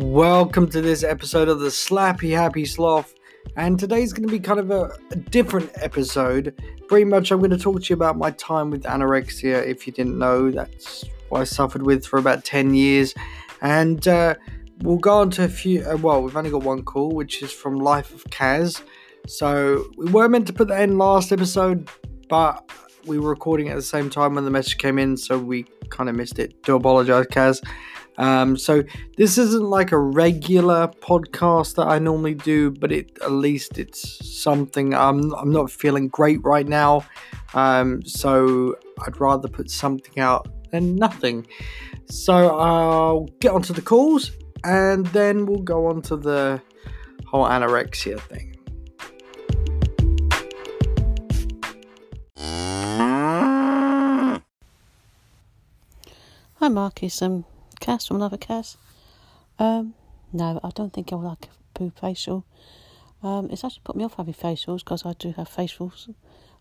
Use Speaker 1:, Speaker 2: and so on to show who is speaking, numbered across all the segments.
Speaker 1: Welcome to this episode of the Slappy Happy Sloth. And today's going to be kind of a, a, different episode. Pretty much, I'm going to talk to you about my time with anorexia. If you didn't know, that's what I suffered with for about 10 years. And uh, we'll go on to a few. Uh, well, we've only got one call, which is from Life of Kaz. So we were meant to put that in last episode, but we were recording at the same time when the message came in, so we kind of missed it. Do apologize, Kaz. Um, so this isn't like a regular podcast that I normally do, but it at least it's something. I'm I'm not feeling great right now, um, so I'd rather put something out than nothing. So I'll get onto the calls, and then we'll go on to the whole anorexia thing.
Speaker 2: Hi, Marcus. Um, Kaz from Another Kaz. Um, no, I don't think I will like a poo facial. Um, it's actually put me off having facials because I do have facials,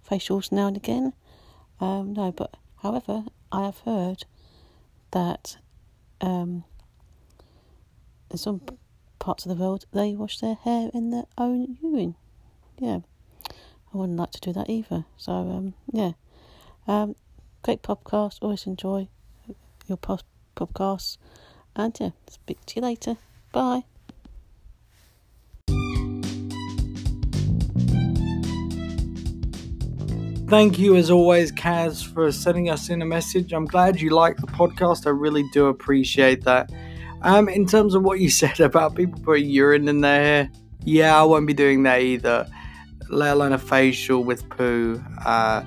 Speaker 2: facials now and again. Um, no, but however, I have heard that um, in some parts of the world they wash their hair in their own urine. Yeah, I wouldn't like to do that either. So um, yeah, um, great podcast. Always enjoy your podcast podcasts. And yeah, speak to you later. Bye.
Speaker 1: Thank you, as always, Kaz, for sending us in a message. I'm glad you like the podcast. I really do appreciate that. Um, in terms of what you said about people putting urine in their hair, yeah, I won't be doing that either. Let alone a facial with poo. Uh,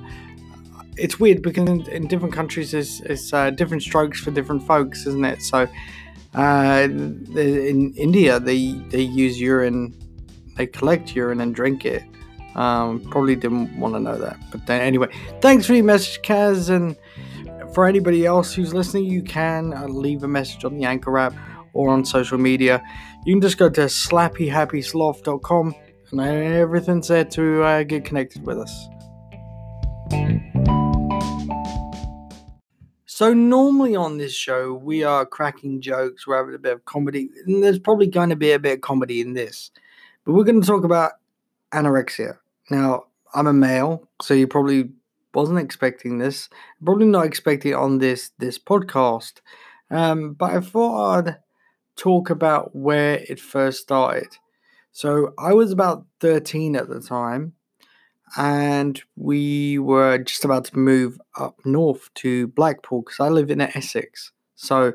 Speaker 1: it's weird because in, in different countries it's, it's uh, different strokes for different folks, isn't it? So uh, in India they they use urine, they collect urine and drink it. Um, probably didn't want to know that, but then anyway, thanks for your message, Kaz, and for anybody else who's listening, you can uh, leave a message on the Anchor app or on social media. You can just go to slappyhappysloth.com and everything's there to uh, get connected with us. So normally on this show we are cracking jokes, we're having a bit of comedy, and there's probably going to be a bit of comedy in this. But we're going to talk about anorexia. Now, I'm a male, so you probably wasn't expecting this. Probably not expecting it on this this podcast. Um, but I thought I'd talk about where it first started. So I was about 13 at the time, and we were just about to move up north to Blackpool because I live in Essex. So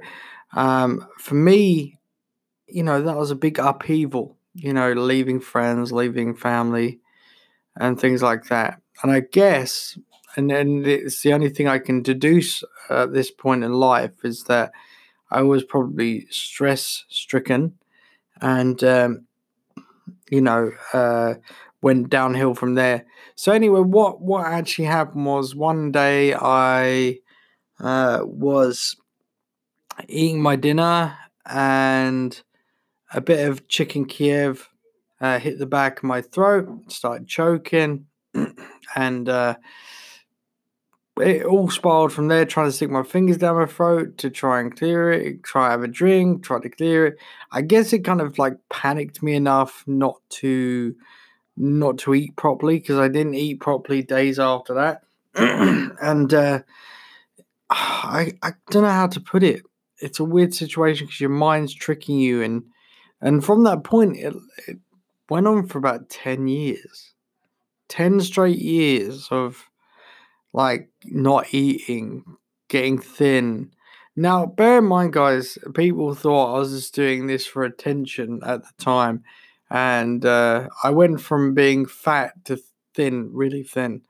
Speaker 1: um, for me, you know, that was a big upheaval, you know, leaving friends, leaving family, and things like that. And I guess, and, and it's the only thing I can deduce at this point in life is that I was probably stress stricken and, um, you know, uh, went downhill from there. So anyway, what what actually happened was one day I uh, was eating my dinner and a bit of chicken Kiev uh, hit the back of my throat, started choking, and uh, it all spiraled from there. Trying to stick my fingers down my throat to try and clear it, try have a drink, try to clear it. I guess it kind of like panicked me enough not to not to eat properly because I didn't eat properly days after that. and uh, I I don't know how to put it. It's a weird situation because your mind's tricking you, and and from that point, it, it went on for about ten years, ten straight years of like not eating, getting thin. Now, bear in mind, guys, people thought I was just doing this for attention at the time and uh, I went from being fat to thin, really thin.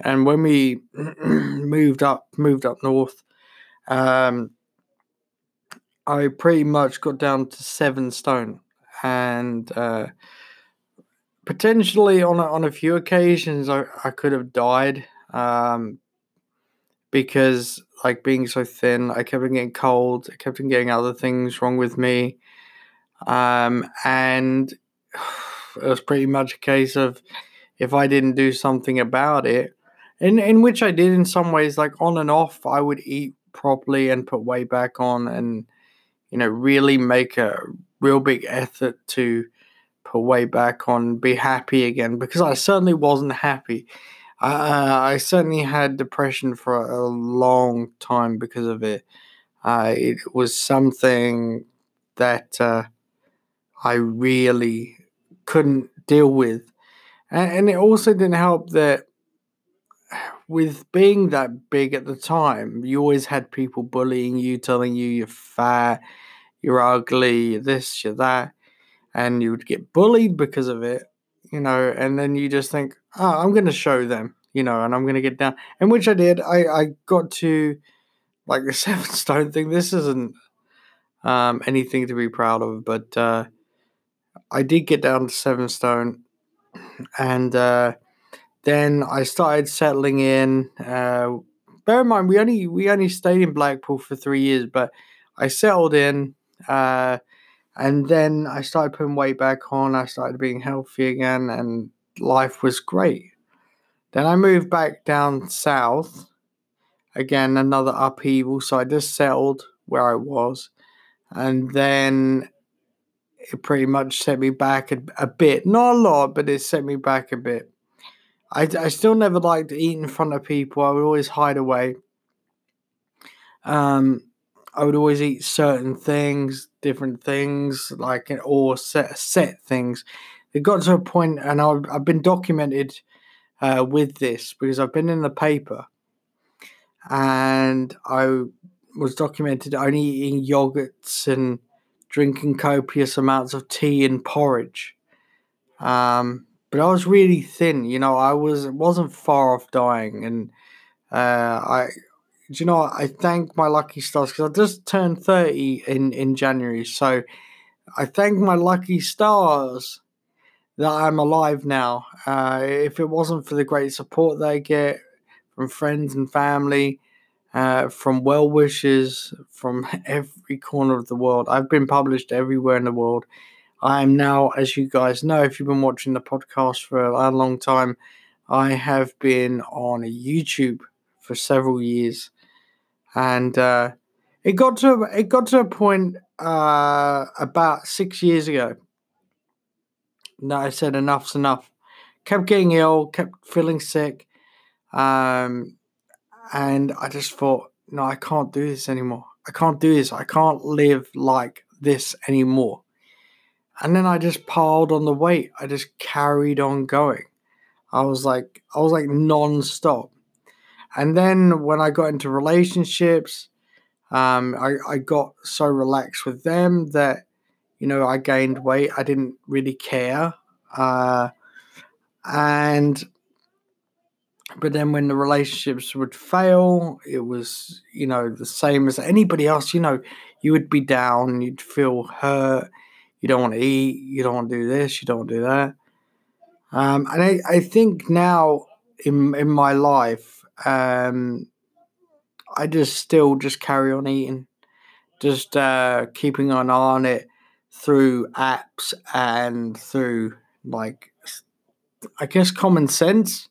Speaker 1: And when we moved up, moved up north, um, I pretty much got down to seven stone, and uh, potentially on a, on a few occasions I, I could have died um, because like being so thin, I kept on getting cold, I kept on getting other things wrong with me. Um, and it was pretty much a case of if I didn't do something about it, in in which I did in some ways, like on and off, I would eat properly and put weight back on, and you know, really make a real big effort to put weight back on, be happy again, because I certainly wasn't happy. Uh, I certainly had depression for a long time because of it. Uh, it was something that uh, I really couldn't deal with. And, it also didn't help that with being that big at the time, you always had people bullying you, telling you you're fat, you're ugly, you're this, you're that. And you would get bullied because of it, you know, and then you just think, oh, I'm going to show them, you know, and I'm going to get down. And which I did. I, I got to like the seven stone thing. This isn't um, anything to be proud of, but uh, I did get down to seven stone, and uh, then I started settling in. Uh, bear in mind, we only we only stayed in Blackpool for three years, but I settled in, uh, and then I started putting weight back on. I started being healthy again, and life was great. Then I moved back down south. Again, another upheaval. So I just settled where I was, and then it pretty much set me back a, a bit. Not a lot, but it set me back a bit. I, I still never liked to eat in front of people. I would always hide away. Um, I would always eat certain things, different things, like or set set things. It got to a point, and I've, I've been documented uh, with this because I've been in the paper, and I was documented only eating yogurts and drinking copious amounts of tea and porridge. Um, but I was really thin. You know, I was wasn't far off dying, and uh, I, you know, I thank my lucky stars because I just turned thirty in in January. So I thank my lucky stars that I'm alive now. Uh, if it wasn't for the great support they get from friends and family, uh, from well wishers from every corner of the world, I've been published everywhere in the world. I am now, as you guys know, if you've been watching the podcast for a long time, I have been on YouTube for several years, and uh, it got to it got to a point uh, about six years ago that I said enough's enough. Kept getting ill, kept feeling sick, um, and I just thought, no, I can't do this anymore. I can't do this. I can't live like this anymore. And then I just piled on the weight. I just carried on going. I was like, I was like non-stop. And then when I got into relationships, um, I, I got so relaxed with them that, you know, I gained weight. I didn't really care. Uh, and, but then when the relationships would fail, it was, you know, the same as anybody else. You know, you would be down, you'd feel hurt you don't want to eat, you don't want to do this, you don't want to do that. Um, and I, I think now in in my life, um, I just still just carry on eating, just uh, keeping an eye on it through apps and through like I guess common sense.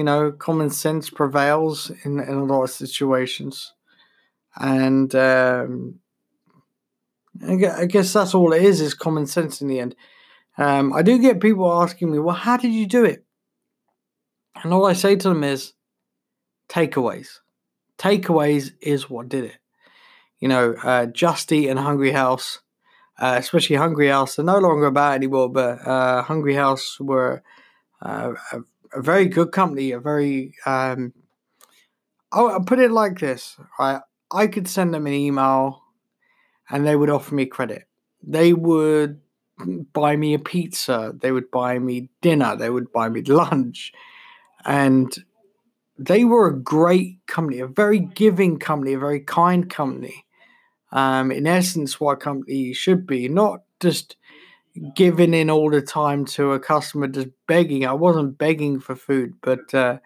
Speaker 1: You know, common sense prevails in, in a lot of situations, and um, I guess that's all it is, is common sense in the end. Um, I do get people asking me, well, how did you do it? And all I say to them is takeaways. Takeaways is what did it. You know, uh, Just Eat and Hungry House, uh, especially Hungry House, they're no longer about anymore, but uh, Hungry House were uh, a, a, very good company, a very. Um, I'll, put it like this, right? I could send them an email and they would offer me credit. They would buy me a pizza, they would buy me dinner, they would buy me lunch. And they were a great company, a very giving company, a very kind company. Um, in essence, what a company should be, not just giving in all the time to a customer, just begging. I wasn't begging for food, but uh,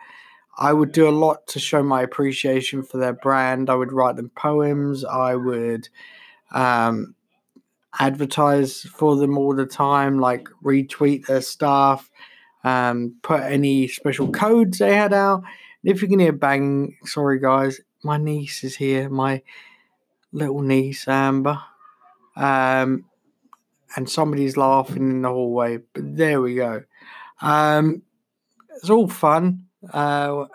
Speaker 1: I would do a lot to show my appreciation for their brand. I would write them poems. I would um, advertise for them all the time, like retweet their stuff, um, put any special codes they had out. If you can hear banging, sorry guys, my niece is here, my little niece Amber. Um, and somebody's laughing in the hallway. But there we go. Um, it's all fun uh,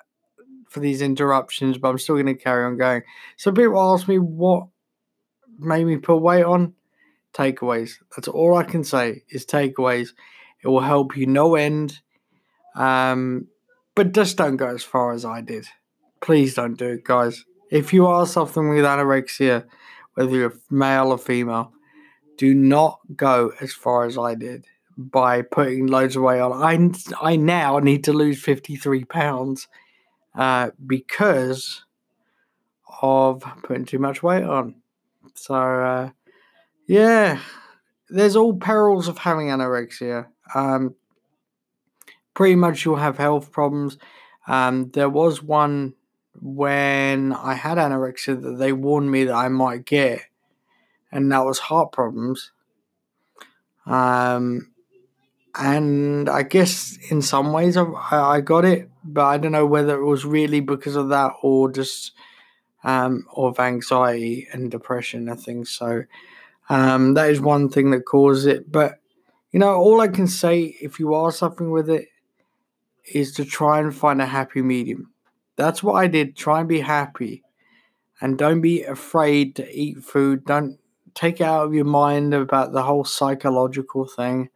Speaker 1: for these interruptions, but I'm still going to carry on going. So people ask me what made me put weight on. Takeaways. That's all I can say is takeaways. It will help you no end. Um, but just don't go as far as I did. Please don't do it, guys. If you are suffering with anorexia, whether you're male or female, do not go as far as I did by putting loads of weight on. I, I now need to lose 53 pounds uh, because of putting too much weight on. So, uh, yeah, there's all perils of having anorexia. Um, pretty much you'll have health problems. Um, there was one when I had anorexia that they warned me that I might get, and that was heart problems. Um, and I guess in some ways I, I got it, but I don't know whether it was really because of that or just um, of anxiety and depression. I think so. Um, that is one thing that caused it. But you know, all I can say if you are suffering with it is to try and find a happy medium. That's what I did. Try and be happy, and don't be afraid to eat food. Don't take it out of your mind about the whole psychological thing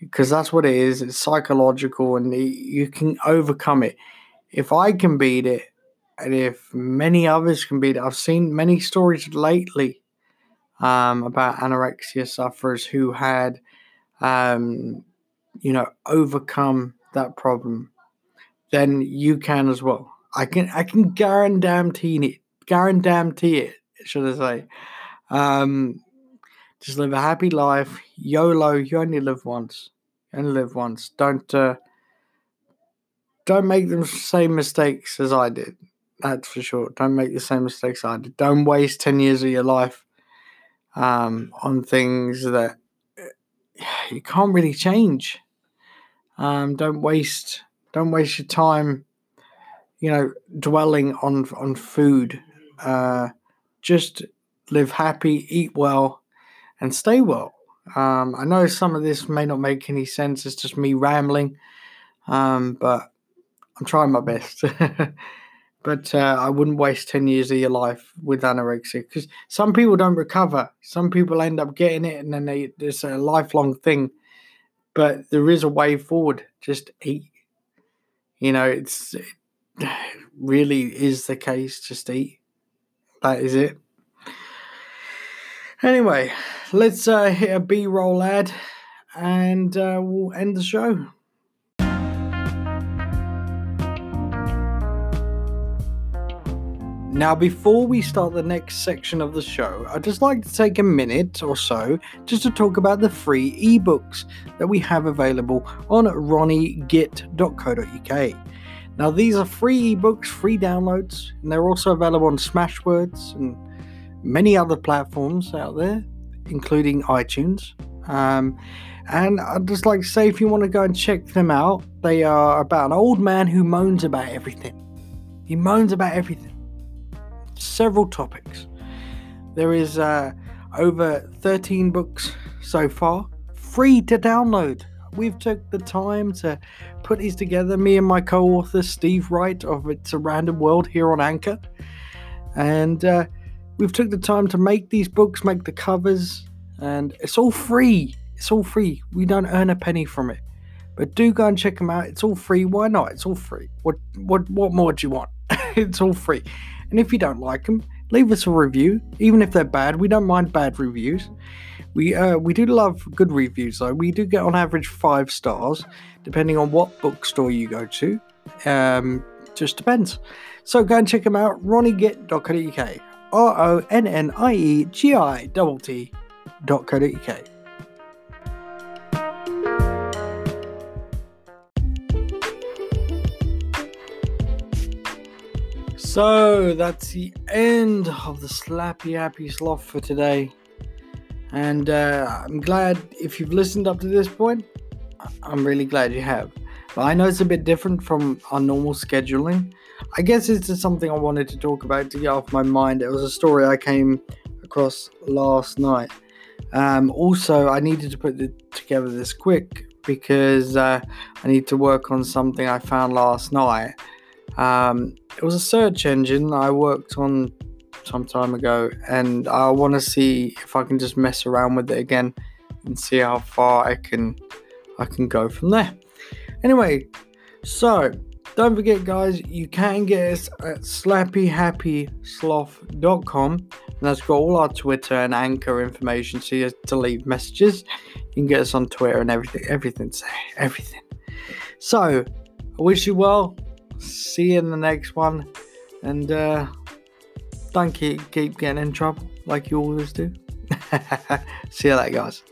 Speaker 1: because that's what it is. It's psychological, and you can overcome it. If I can beat it, and if many others can beat it, I've seen many stories lately um, about anorexia sufferers who had, um, you know, overcome that problem. Then you can as well. I can I can guarantee it. Guarantee it. Should I say? Um, just live a happy life. YOLO. You only live once. You only live once. Don't uh, don't make the same mistakes as I did. That's for sure. Don't make the same mistakes I did. Don't waste ten years of your life um, on things that uh, you can't really change. Um, don't waste don't waste your time. You know, dwelling on on food. Uh, just live happy, eat well, and stay well. Um, I know some of this may not make any sense. It's just me rambling, um, but I'm trying my best. but uh, I wouldn't waste 10 years of your life with anorexia because some people don't recover. Some people end up getting it and then they, it's a lifelong thing. But there is a way forward. Just eat. You know, it's it really is the case. Just eat. That is it. Anyway, let's uh, hit a B roll ad and uh, we'll end the show. Now, before we start the next section of the show, I'd just like to take a minute or so just to talk about the free ebooks that we have available on ronniegitt.co.uk. Now, these are free ebooks, free downloads, and they're also available on Smashwords and many other platforms out there, including iTunes. Um, and I'd just like to say if you want to go and check them out, they are about an old man who moans about everything. He moans about everything. Several topics. There is uh, over 13 books so far, free to download. We've took the time to put these together, me and my co-author Steve Wright of It's a Random World here on Anchor. And uh, we've took the time to make these books, make the covers, and it's all free. It's all free. We don't earn a penny from it. But do go and check them out. It's all free. Why not? It's all free. What what what more do you want? it's all free. And if you don't like them, leave us a review. Even if they're bad, we don't mind bad reviews. We uh, we do love good reviews though. We do get on average five stars, depending on what bookstore you go to. Um, just depends. So go and check them out. RonnieGitt.co.uk. R O N N I E G I T T dot co dot uk. So that's the end of the Slappy Happy Sloth for today. And uh, I'm glad if you've listened up to this point, I'm really glad you have. But I know it's a bit different from our normal scheduling. I guess it's just something I wanted to talk about to get off my mind. It was a story I came across last night. Um, also, I needed to put the, together this quick because uh, I need to work on something I found last night. Um, it was a search engine I worked on some time ago, and I want to see if I can just mess around with it again and see how far I can I can go from there. Anyway, so don't forget, guys, you can get us at slappyhappysloth.com, and that's got all our Twitter and Anchor information. So you to leave messages. You can get us on Twitter and everything, everything, everything. So I wish you well. See you in the next one, and uh, don't keep keep getting in trouble like you always do. See you later, guys.